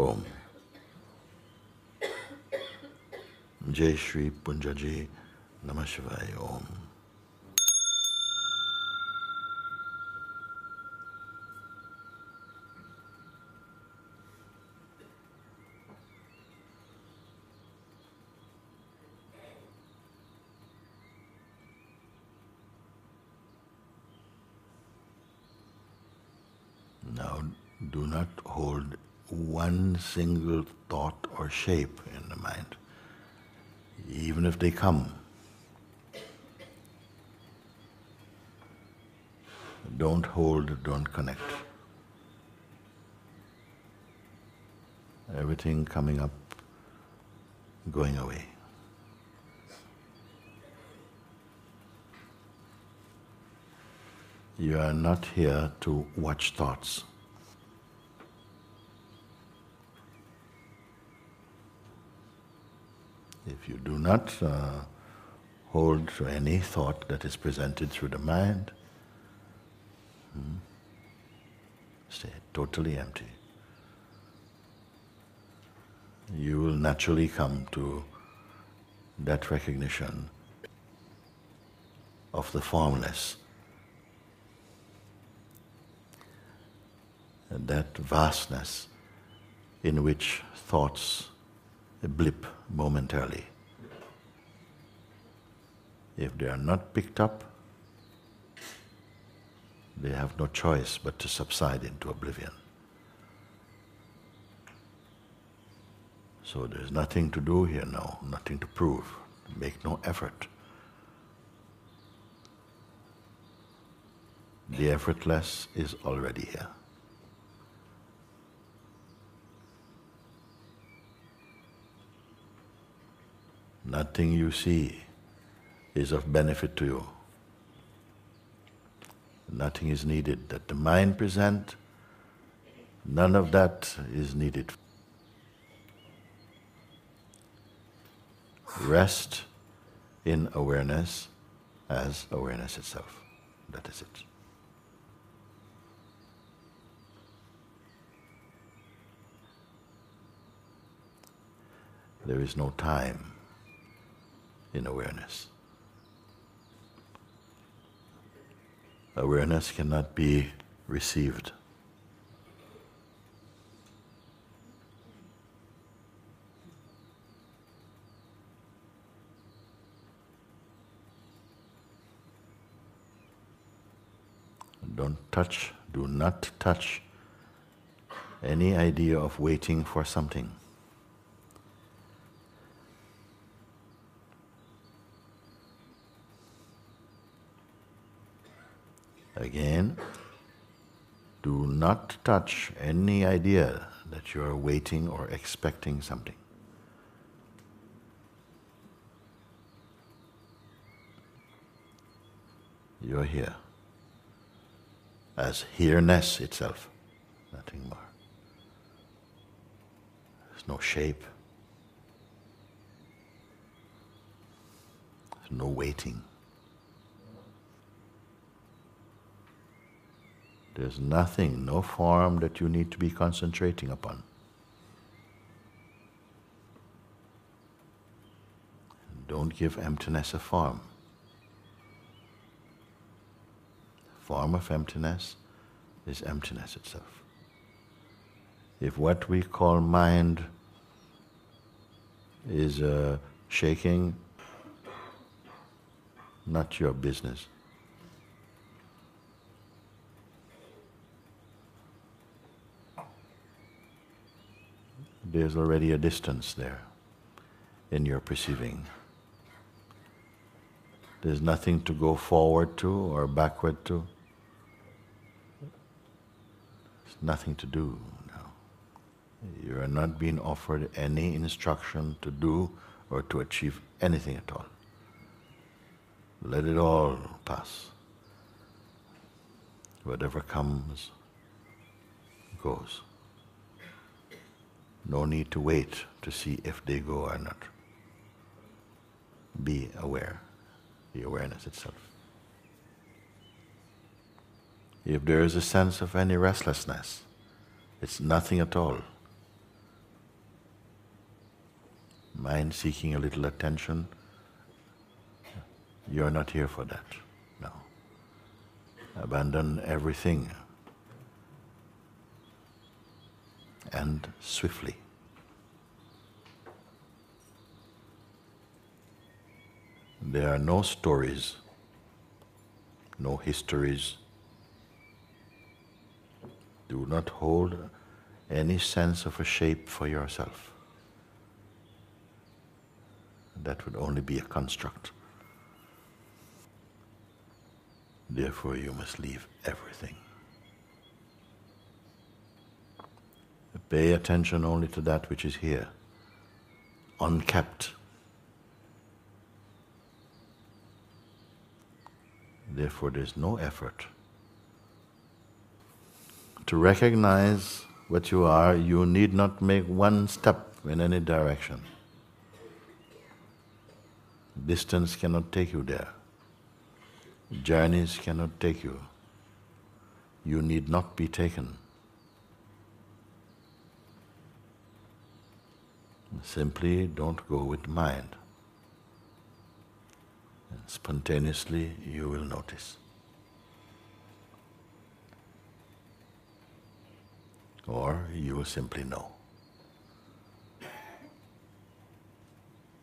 ओम जय श्री पुंजाजी नमः शिवाय ओम single thought or shape in the mind, even if they come. Don't hold, don't connect. Everything coming up, going away. You are not here to watch thoughts. If you do not uh, hold to any thought that is presented through the mind, hmm, stay totally empty. You will naturally come to that recognition of the formless. And that vastness in which thoughts blip momentarily. If they are not picked up, they have no choice but to subside into oblivion. So there's nothing to do here now, nothing to prove, make no effort. The effortless is already here. Nothing you see is of benefit to you. Nothing is needed that the mind present, none of that is needed. Rest in awareness as awareness itself. That is it. There is no time in awareness. Awareness cannot be received. Don't touch, do not touch any idea of waiting for something. Again, do not touch any idea that you are waiting or expecting something. You're here as here-ness itself, nothing more. There's no shape, there's no waiting. There's nothing, no form that you need to be concentrating upon. Don't give emptiness a form. Form of emptiness is emptiness itself. If what we call mind is uh, shaking, not your business. There's already a distance there in your perceiving. There's nothing to go forward to or backward to. There's nothing to do now. You are not being offered any instruction to do or to achieve anything at all. Let it all pass. Whatever comes, goes. No need to wait to see if they go or not. Be aware, the awareness itself. If there is a sense of any restlessness, it's nothing at all. mind seeking a little attention, you're not here for that. No. Abandon everything and swiftly. There are no stories, no histories. Do not hold any sense of a shape for yourself. That would only be a construct. Therefore, you must leave everything. Pay attention only to that which is here, unkept. Therefore, there's no effort. To recognize what you are, you need not make one step in any direction. Distance cannot take you there. Journeys cannot take you. You need not be taken. Simply don't go with mind. And spontaneously you will notice. Or you will simply know.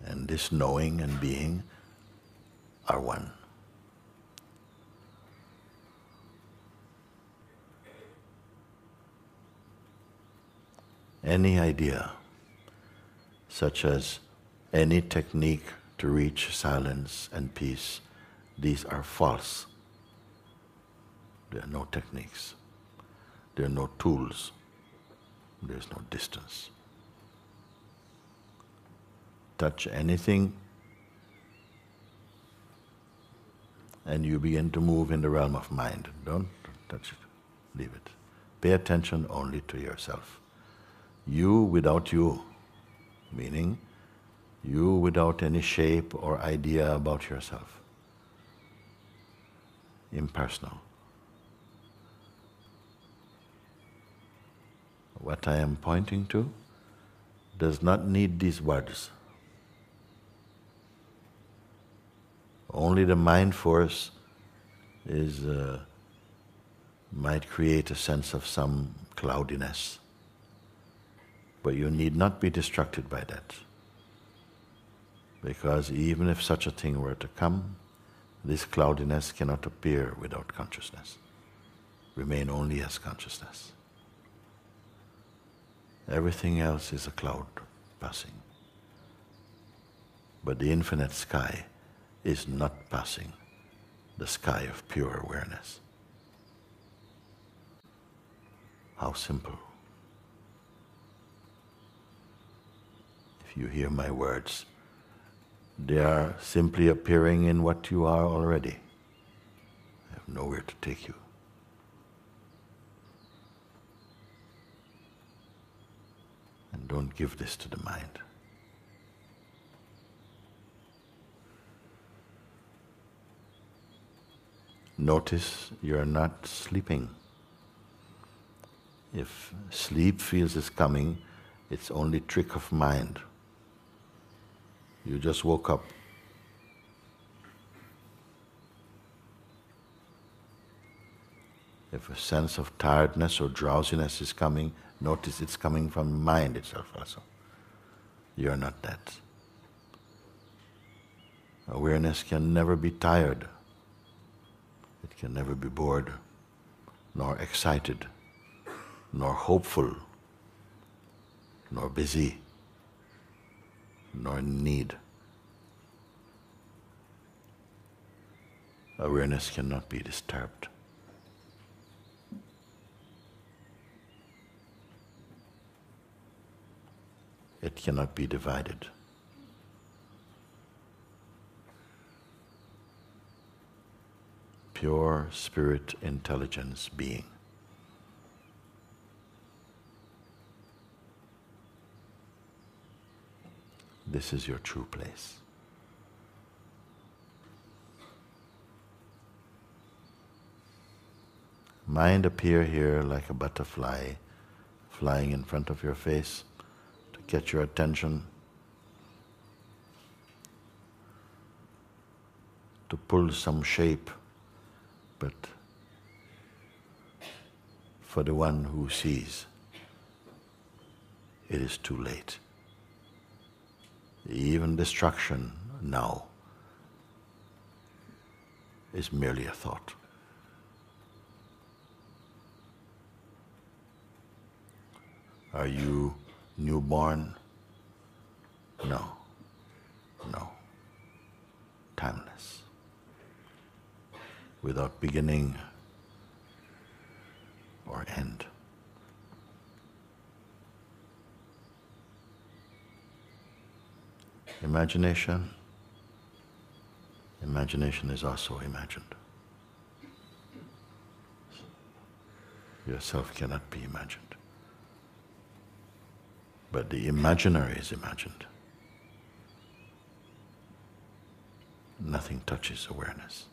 And this knowing and being are one. Any idea such as any technique to reach silence and peace, these are false. There are no techniques. There are no tools. There's no distance. Touch anything and you begin to move in the realm of mind. Don't touch it. Leave it. Pay attention only to yourself. You without you meaning you without any shape or idea about yourself. Impersonal. What I am pointing to does not need these words. Only the mind force is uh, might create a sense of some cloudiness but you need not be distracted by that. Because even if such a thing were to come, this cloudiness cannot appear without consciousness. Remain only as consciousness. Everything else is a cloud passing. But the infinite sky is not passing, the sky of pure awareness. How simple. You hear my words. They are simply appearing in what you are already. I have nowhere to take you. And don't give this to the mind. Notice you're not sleeping. If sleep feels is coming, it's only trick of mind. You just woke up. If a sense of tiredness or drowsiness is coming, notice it's coming from mind itself also. You are not that. Awareness can never be tired. It can never be bored, nor excited, nor hopeful, nor busy nor need. Awareness cannot be disturbed. It cannot be divided. Pure spirit intelligence being. this is your true place. Mind appear here like a butterfly flying in front of your face to get your attention, to pull some shape, but for the one who sees, it is too late. Even destruction now is merely a thought. Are you newborn? No. No. Timeless. Without beginning or end. Imagination. Imagination is also imagined. Yourself cannot be imagined. But the imaginary is imagined. Nothing touches awareness.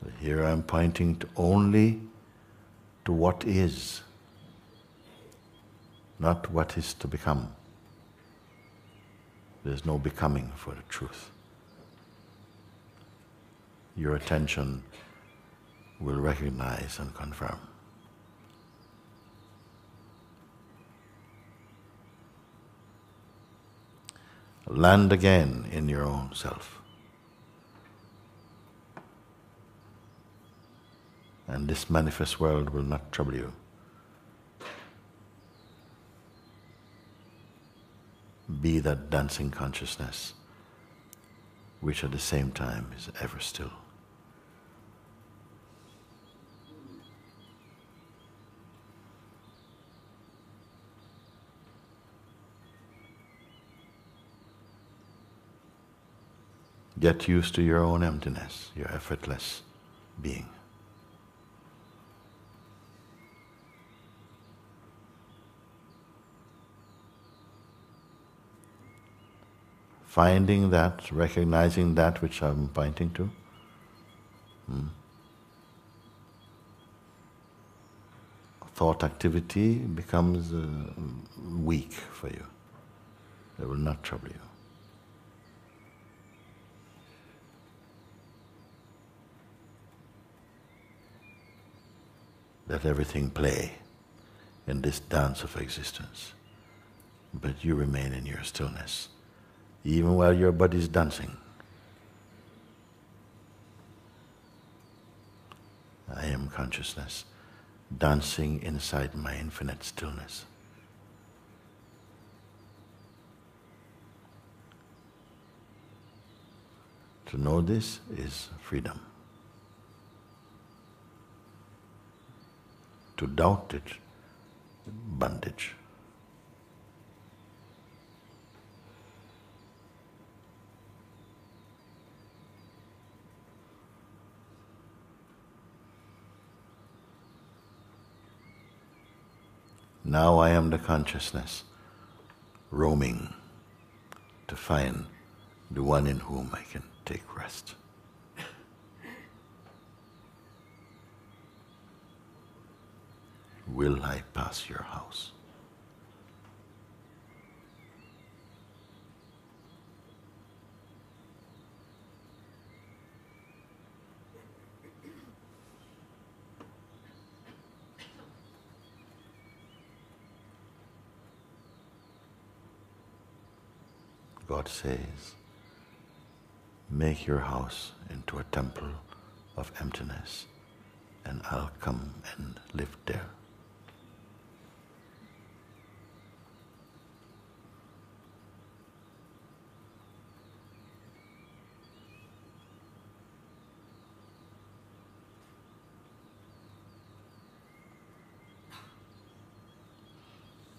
So here I'm pointing to only to what is, not what is to become. There's no becoming for the truth. Your attention will recognize and confirm. Land again in your own self. And this manifest world will not trouble you. Be that dancing consciousness, which at the same time is ever still. Get used to your own emptiness, your effortless being. Finding that, recognizing that which I'm pointing to. Hmm. Thought activity becomes uh, weak for you. It will not trouble you. Let everything play in this dance of existence, but you remain in your stillness even while your body is dancing. I am consciousness, dancing inside my infinite stillness. To know this is freedom. To doubt it, bondage. Now I am the consciousness roaming to find the one in whom I can take rest. Will I pass your house? God says, make your house into a temple of emptiness, and I'll come and live there.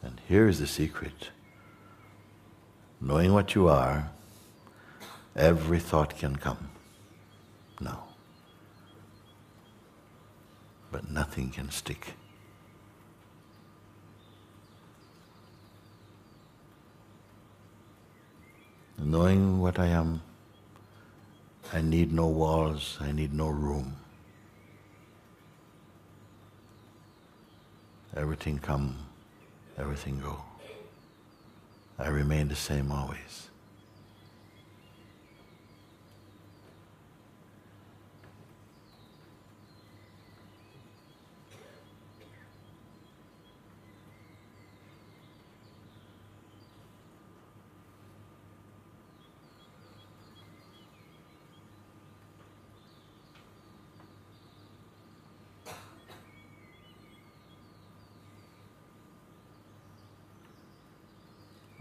And here is the secret knowing what you are, every thought can come. No. But nothing can stick. Knowing what I am, I need no walls, I need no room. Everything come everything go. I remain the same always.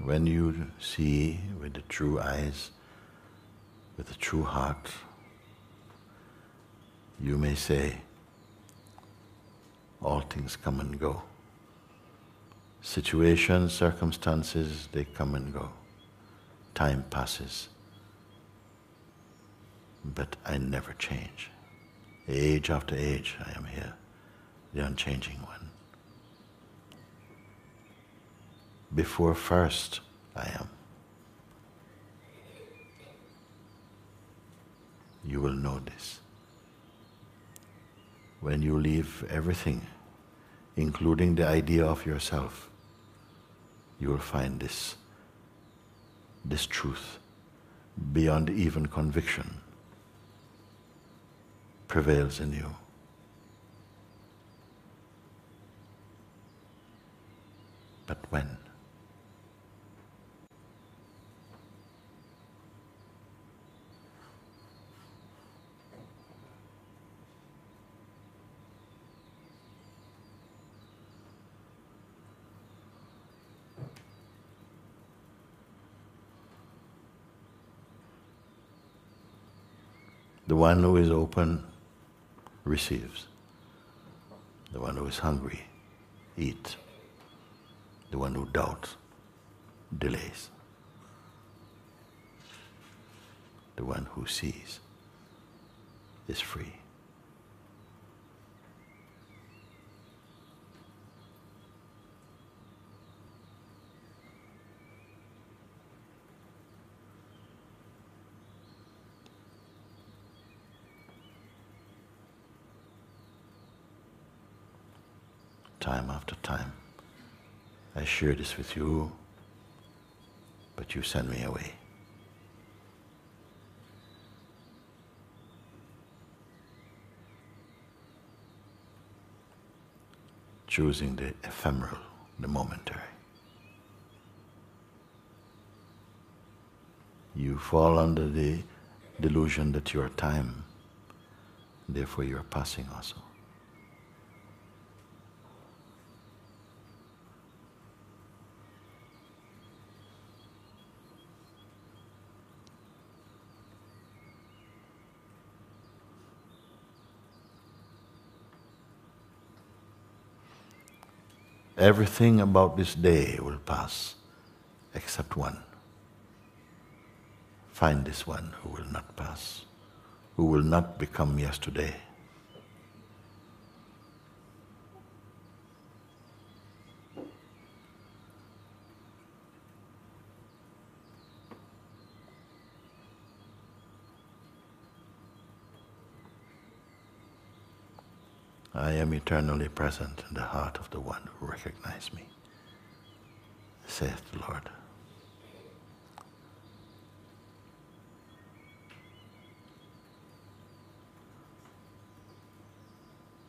When you see with the true eyes, with the true heart, you may say, all things come and go. Situations, circumstances, they come and go. Time passes. But I never change. Age after age, I am here, the unchanging one. Before first I am. You will know this. When you leave everything, including the idea of yourself, you will find this, this truth beyond even conviction prevails in you. But when? The one who is open receives. The one who is hungry eats. The one who doubts delays. The one who sees is free. Time after time. I share this with you, but you send me away. Choosing the ephemeral, the momentary. You fall under the delusion that you are time, therefore you are passing also. Everything about this day will pass except one. Find this one who will not pass, who will not become yesterday. I am eternally present in the heart of the one who recognizes me, saith the Lord.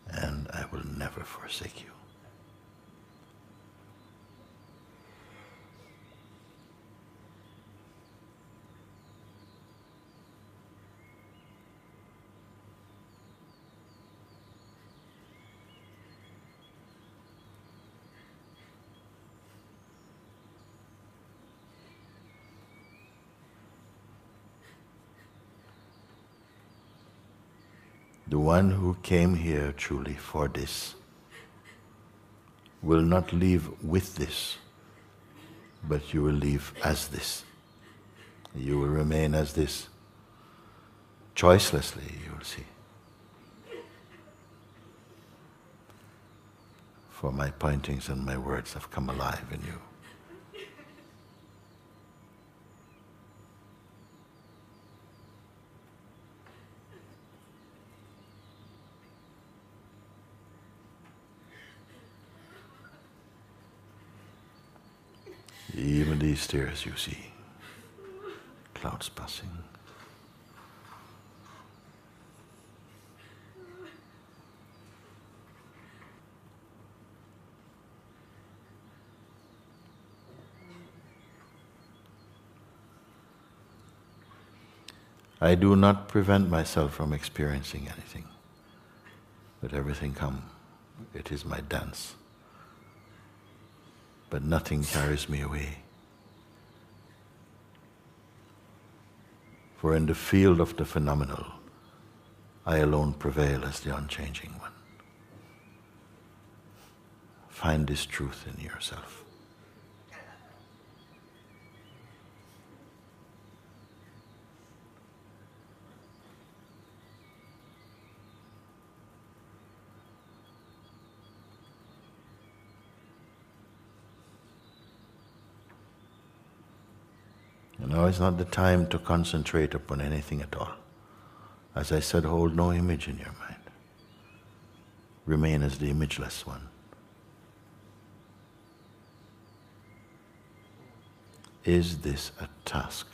And I will never forsake you. the one who came here truly for this will not leave with this, but you will leave as this. You will remain as this. Choicelessly, you will see. For my pointings and my words have come alive in you. These tears you see clouds passing. I do not prevent myself from experiencing anything. Let everything come. It is my dance. But nothing carries me away. For in the field of the phenomenal, I alone prevail as the unchanging one. Find this truth in yourself. Now is not the time to concentrate upon anything at all. As I said, hold no image in your mind. Remain as the imageless one. Is this a task?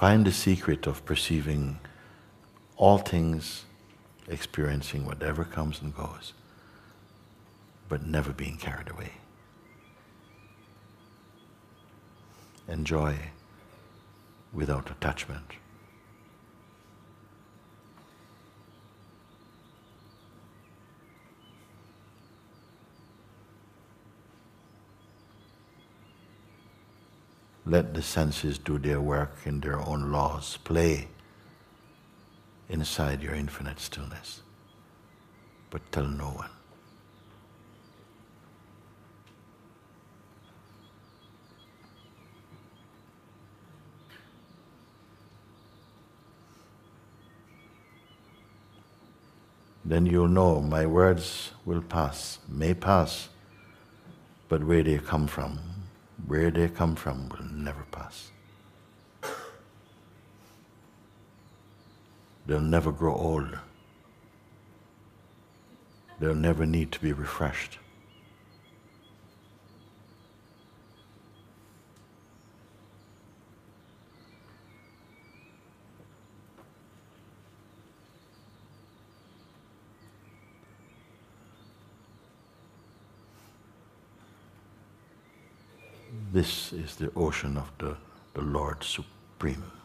Find the secret of perceiving all things experiencing whatever comes and goes, but never being carried away. Enjoy without attachment. Let the senses do their work in their own laws. Play inside your infinite stillness. But tell no one. Then you'll know my words will pass, may pass, but where they come from, where they come from will never pass. They'll never grow old. They'll never need to be refreshed. This is the ocean of the, the Lord Supreme.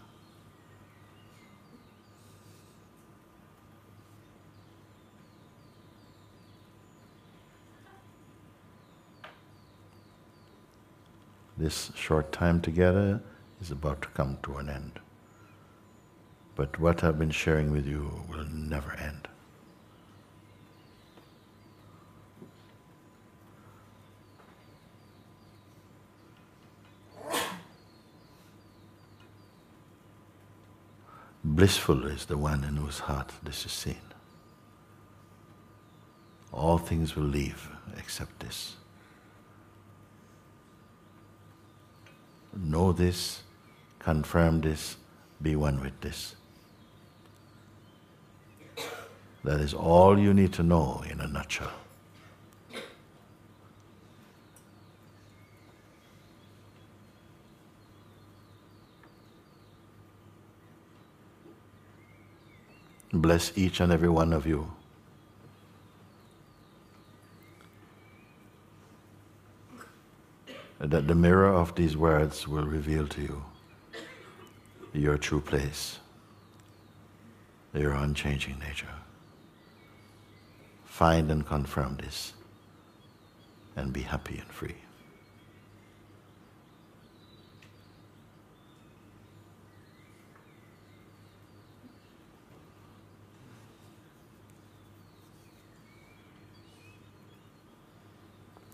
This short time together is about to come to an end. But what I've been sharing with you will never end. Blissful is the one in whose heart this is seen. All things will leave except this. Know this, confirm this, be one with this. That is all you need to know in a nutshell. Bless each and every one of you. That the mirror of these words will reveal to you your true place, your unchanging nature. Find and confirm this and be happy and free.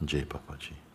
Jai Papaji.